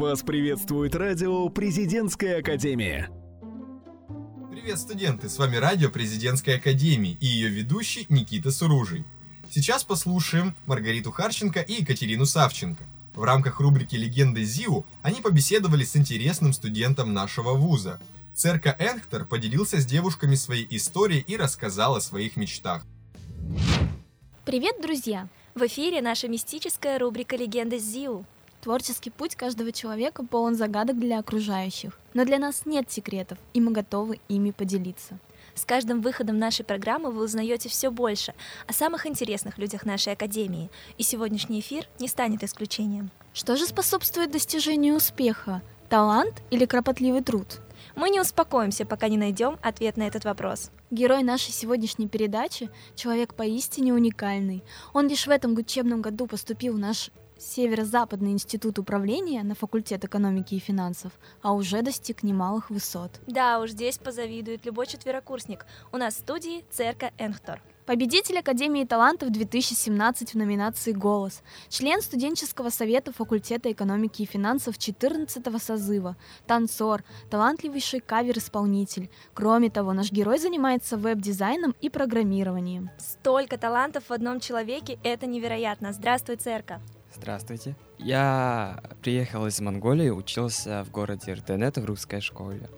Вас приветствует радио «Президентская академия». Привет, студенты! С вами радио Президентской академии и ее ведущий Никита Суружий. Сейчас послушаем Маргариту Харченко и Екатерину Савченко. В рамках рубрики «Легенды ЗИУ» они побеседовали с интересным студентом нашего вуза. Церка Энхтер поделился с девушками своей историей и рассказал о своих мечтах. Привет, друзья! В эфире наша мистическая рубрика «Легенды ЗИУ». Творческий путь каждого человека полон загадок для окружающих. Но для нас нет секретов, и мы готовы ими поделиться. С каждым выходом нашей программы вы узнаете все больше о самых интересных людях нашей Академии, и сегодняшний эфир не станет исключением. Что же способствует достижению успеха? Талант или кропотливый труд? Мы не успокоимся, пока не найдем ответ на этот вопрос. Герой нашей сегодняшней передачи — человек поистине уникальный. Он лишь в этом учебном году поступил в наш Северо-Западный институт управления на факультет экономики и финансов, а уже достиг немалых высот. Да, уж здесь позавидует любой четверокурсник. У нас в студии Церка Энхтор. Победитель Академии талантов 2017 в номинации «Голос», член студенческого совета факультета экономики и финансов 14-го созыва, танцор, талантливейший кавер-исполнитель. Кроме того, наш герой занимается веб-дизайном и программированием. Столько талантов в одном человеке — это невероятно. Здравствуй, Церка. Здравствуйте. Я приехал из Монголии, учился в городе Иртенет в русской школе.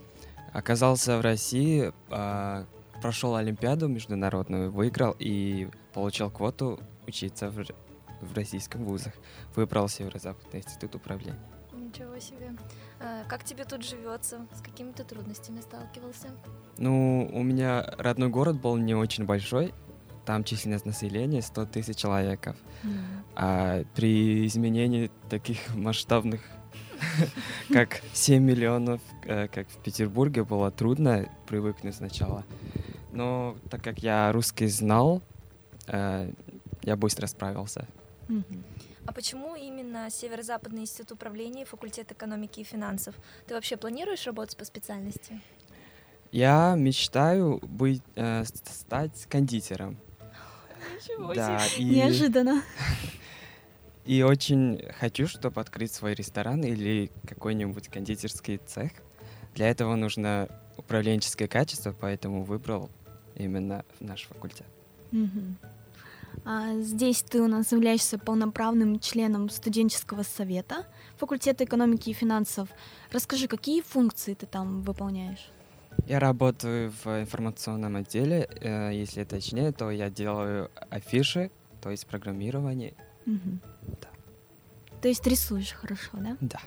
Оказался в России, а, прошел Олимпиаду международную, выиграл и получил квоту учиться в, в российском вузах. Выбрал Северо-Западный институт управления. Ничего себе. А, как тебе тут живется? С какими то трудностями сталкивался? Ну, у меня родной город был не очень большой, там численность населения 100 тысяч человеков. Mm. А при изменении таких масштабных, как 7 миллионов, э, как в Петербурге, было трудно привыкнуть сначала. Но так как я русский знал, э, я быстро справился. А почему именно Северо-Западный институт управления, факультет экономики и финансов? Ты вообще планируешь работать по специальности? Я мечтаю быть, э, стать кондитером. Ничего да, себе. И... Неожиданно. И очень хочу, чтобы открыть свой ресторан или какой-нибудь кондитерский цех. Для этого нужно управленческое качество, поэтому выбрал именно наш факультет. Угу. А здесь ты у нас являешься полноправным членом студенческого совета факультета экономики и финансов. Расскажи, какие функции ты там выполняешь? Я работаю в информационном отделе. Э, если точнее, то я делаю афиши, то есть программирование. Угу. Да. То есть рисуешь хорошо, да? Да.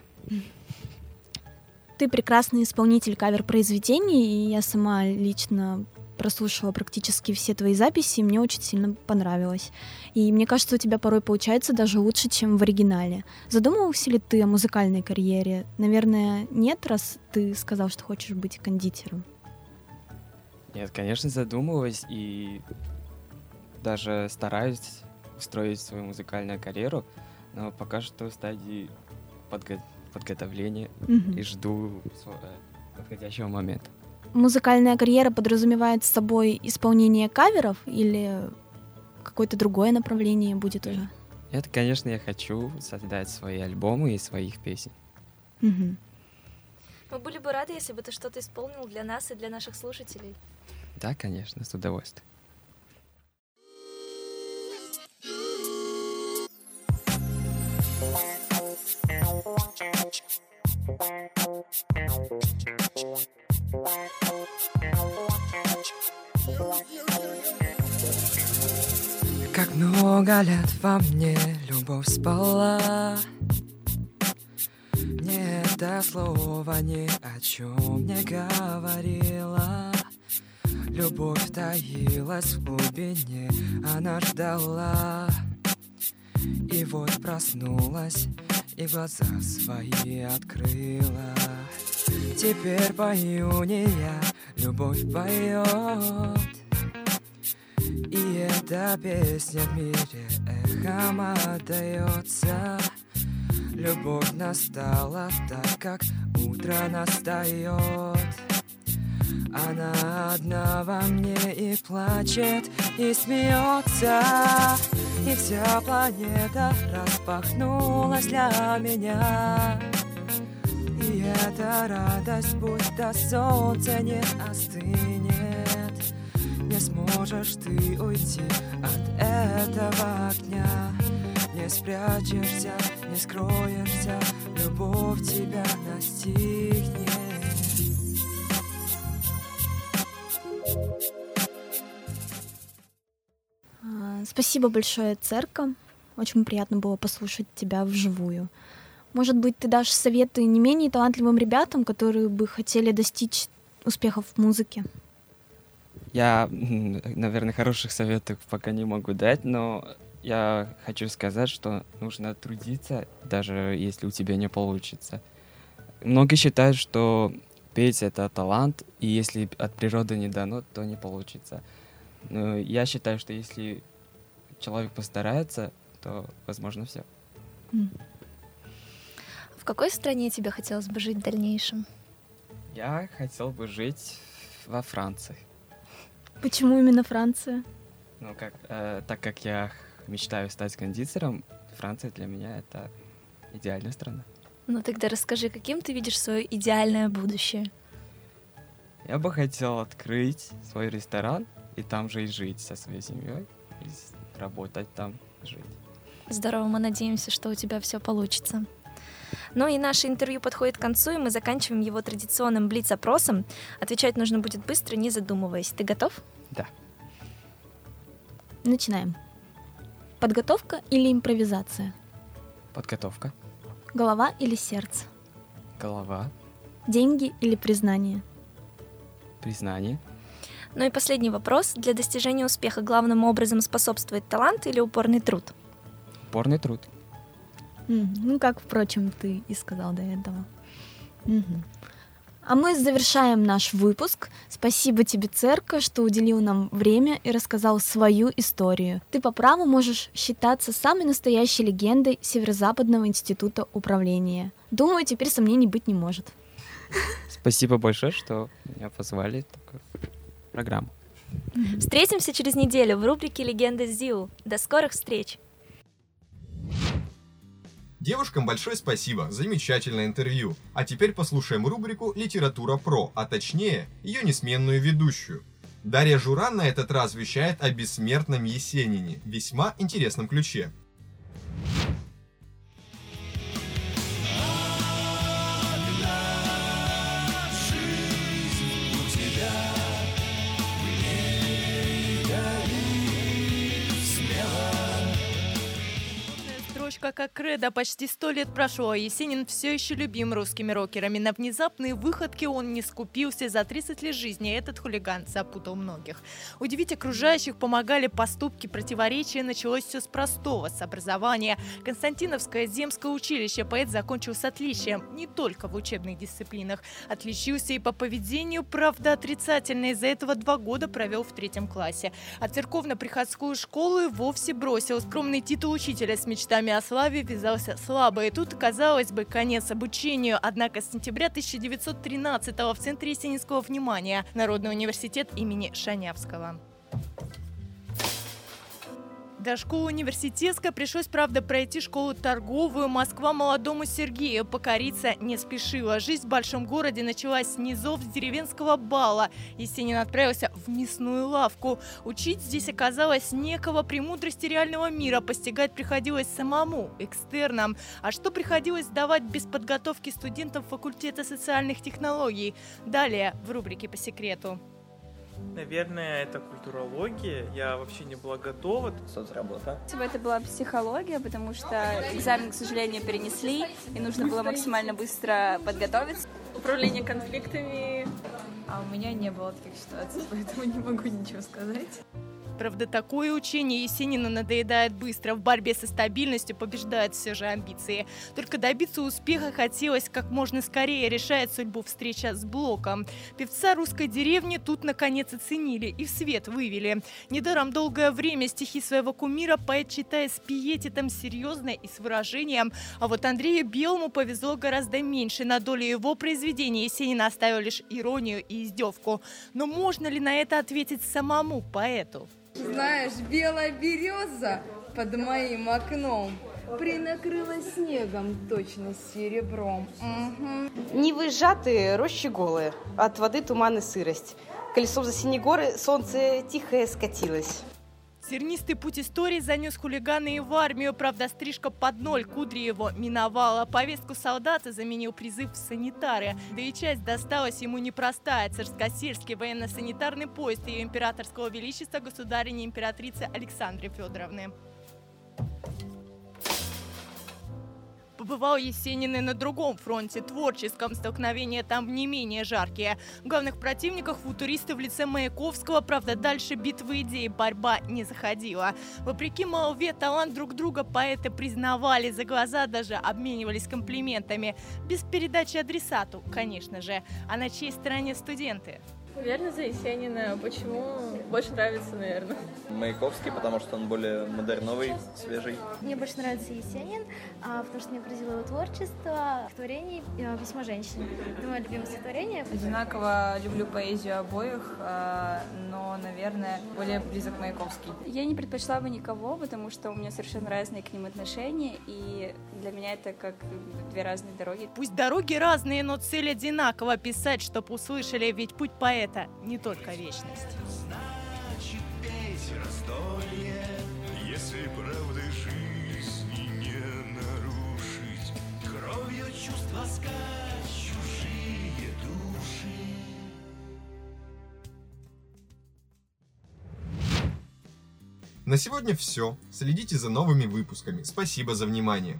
Ты прекрасный исполнитель кавер-произведений, и я сама лично прослушала практически все твои записи, и мне очень сильно понравилось. И мне кажется, у тебя порой получается даже лучше, чем в оригинале. Задумывался ли ты о музыкальной карьере? Наверное, нет, раз ты сказал, что хочешь быть кондитером. Нет, конечно, задумываюсь и даже стараюсь устроить свою музыкальную карьеру, но пока что в стадии подго- подготовления mm-hmm. и жду подходящего момента музыкальная карьера подразумевает с собой исполнение каверов или какое-то другое направление будет уже? Это, конечно, я хочу создать свои альбомы и своих песен. Угу. Мы были бы рады, если бы ты что-то исполнил для нас и для наших слушателей. Да, конечно, с удовольствием. Как много лет во мне любовь спала. Мне это слово ни о чем не говорила. Любовь таилась в глубине, она ждала. И вот проснулась и глаза свои открыла Теперь пою не я, любовь поет. И эта песня в мире эхом отдается Любовь настала так, как утро настает Она одна во мне и плачет, и смеется И вся планета распахнулась для меня эта радость, будь до солнца не остынет Не сможешь ты уйти от этого огня Не спрячешься, не скроешься Любовь тебя настигнет А, Спасибо большое, Церка. Очень приятно было послушать тебя вживую. Может быть, ты дашь советы не менее талантливым ребятам, которые бы хотели достичь успехов в музыке? Я, наверное, хороших советов пока не могу дать, но я хочу сказать, что нужно трудиться, даже если у тебя не получится. Многие считают, что петь — это талант, и если от природы не дано, то не получится. Но я считаю, что если человек постарается, то возможно все. М. В какой стране тебе хотелось бы жить в дальнейшем? Я хотел бы жить во Франции. Почему именно Франция? Ну, как, э, так как я мечтаю стать кондитером, Франция для меня это идеальная страна. Ну тогда расскажи, каким ты видишь свое идеальное будущее? Я бы хотел открыть свой ресторан и там же и жить со своей семьей, и работать там, жить. Здорово, мы надеемся, что у тебя все получится. Ну и наше интервью подходит к концу, и мы заканчиваем его традиционным блиц-опросом. Отвечать нужно будет быстро, не задумываясь. Ты готов? Да. Начинаем. Подготовка или импровизация? Подготовка, Голова или сердце? голова, Деньги или признание? признание, Ну и последний вопрос. Для достижения успеха главным образом способствует талант или упорный труд? упорный труд. Ну, как, впрочем, ты и сказал до этого. Мгм. А мы завершаем наш выпуск. Спасибо тебе, Церка, что уделил нам время и рассказал свою историю. Ты по праву можешь считаться самой настоящей легендой Северо-Западного института управления. Думаю, теперь сомнений быть не может. Спасибо большое, что меня позвали в такую программу. Встретимся через неделю в рубрике «Легенда ЗИУ». До скорых встреч! Девушкам большое спасибо, замечательное интервью. А теперь послушаем рубрику «Литература про», а точнее, ее несменную ведущую. Дарья Журан на этот раз вещает о бессмертном Есенине, весьма интересном ключе. Строчка как кредо почти сто лет прошло, а Есенин все еще любим русскими рокерами. На внезапные выходки он не скупился. За 30 лет жизни этот хулиган запутал многих. Удивить окружающих помогали поступки, противоречия. Началось все с простого, с образования. Константиновское земское училище поэт закончил с отличием. Не только в учебных дисциплинах. Отличился и по поведению, правда, отрицательно. Из-за этого два года провел в третьем классе. А церковно-приходскую школу и вовсе бросил. Скромный титул учителя с мечтами о славе вязался слабо. И тут, казалось бы, конец обучению. Однако с сентября 1913 в центре Есенинского внимания Народный университет имени Шанявского. До школы университетской пришлось, правда, пройти школу торговую. Москва молодому Сергею покориться не спешила. Жизнь в большом городе началась с низов с деревенского бала. Есенин отправился в мясную лавку. Учить здесь оказалось некого премудрости реального мира. Постигать приходилось самому, экстерном. А что приходилось давать без подготовки студентам факультета социальных технологий? Далее в рубрике «По секрету». Наверное, это культурология. Я вообще не была готова. Соцработа. Если бы это была психология, потому что экзамен, к сожалению, перенесли, и нужно было максимально быстро подготовиться. Управление конфликтами. А у меня не было таких ситуаций, поэтому не могу ничего сказать. Правда, такое учение Есенина надоедает быстро. В борьбе со стабильностью побеждают все же амбиции. Только добиться успеха хотелось как можно скорее, решает судьбу встреча с Блоком. Певца русской деревни тут наконец оценили и в свет вывели. Недаром долгое время стихи своего кумира поэт читает с пиететом серьезно и с выражением. А вот Андрею Белому повезло гораздо меньше. На долю его произведения Есенин оставил лишь иронию и издевку. Но можно ли на это ответить самому поэту? Знаешь, белая береза под моим окном Принакрыла снегом, точно серебром. Угу. Нивы сжатые, рощи голые, от воды туман и сырость. Колесом за синие горы солнце тихое скатилось. Тернистый путь истории занес хулиганы и в армию. Правда, стрижка под ноль, кудри его миновала. Повестку солдата заменил призыв в санитары. Да и часть досталась ему непростая. Царскосельский военно-санитарный поезд ее императорского величества государыни императрицы Александры Федоровны. Побывал Есенин и на другом фронте, творческом. Столкновения там не менее жаркие. Главных противников футуристы в лице Маяковского, правда, дальше битвы идей борьба не заходила. Вопреки молве талант друг друга поэты признавали, за глаза даже обменивались комплиментами. Без передачи адресату, конечно же. А на чьей стороне студенты? Наверное, за Есенина. Почему? Больше нравится, наверное. Маяковский, потому что он более модерновый, свежий. Мне больше нравится Есенин, а, потому что мне поразило его творчество, творение «Письмо женщины». Это мое любимое стихотворение. Одинаково люблю поэзию обоих, а, но, наверное, более близок Маяковский. Я не предпочла бы никого, потому что у меня совершенно разные к ним отношения, и для меня это как две разные дороги. Пусть дороги разные, но цель одинакова писать, чтоб услышали, ведь путь поэта это не только вечность. Значит, петь раздолье, если правды жизни не нарушить, кровью чувств ласкать чужие души. На сегодня все. Следите за новыми выпусками. Спасибо за внимание.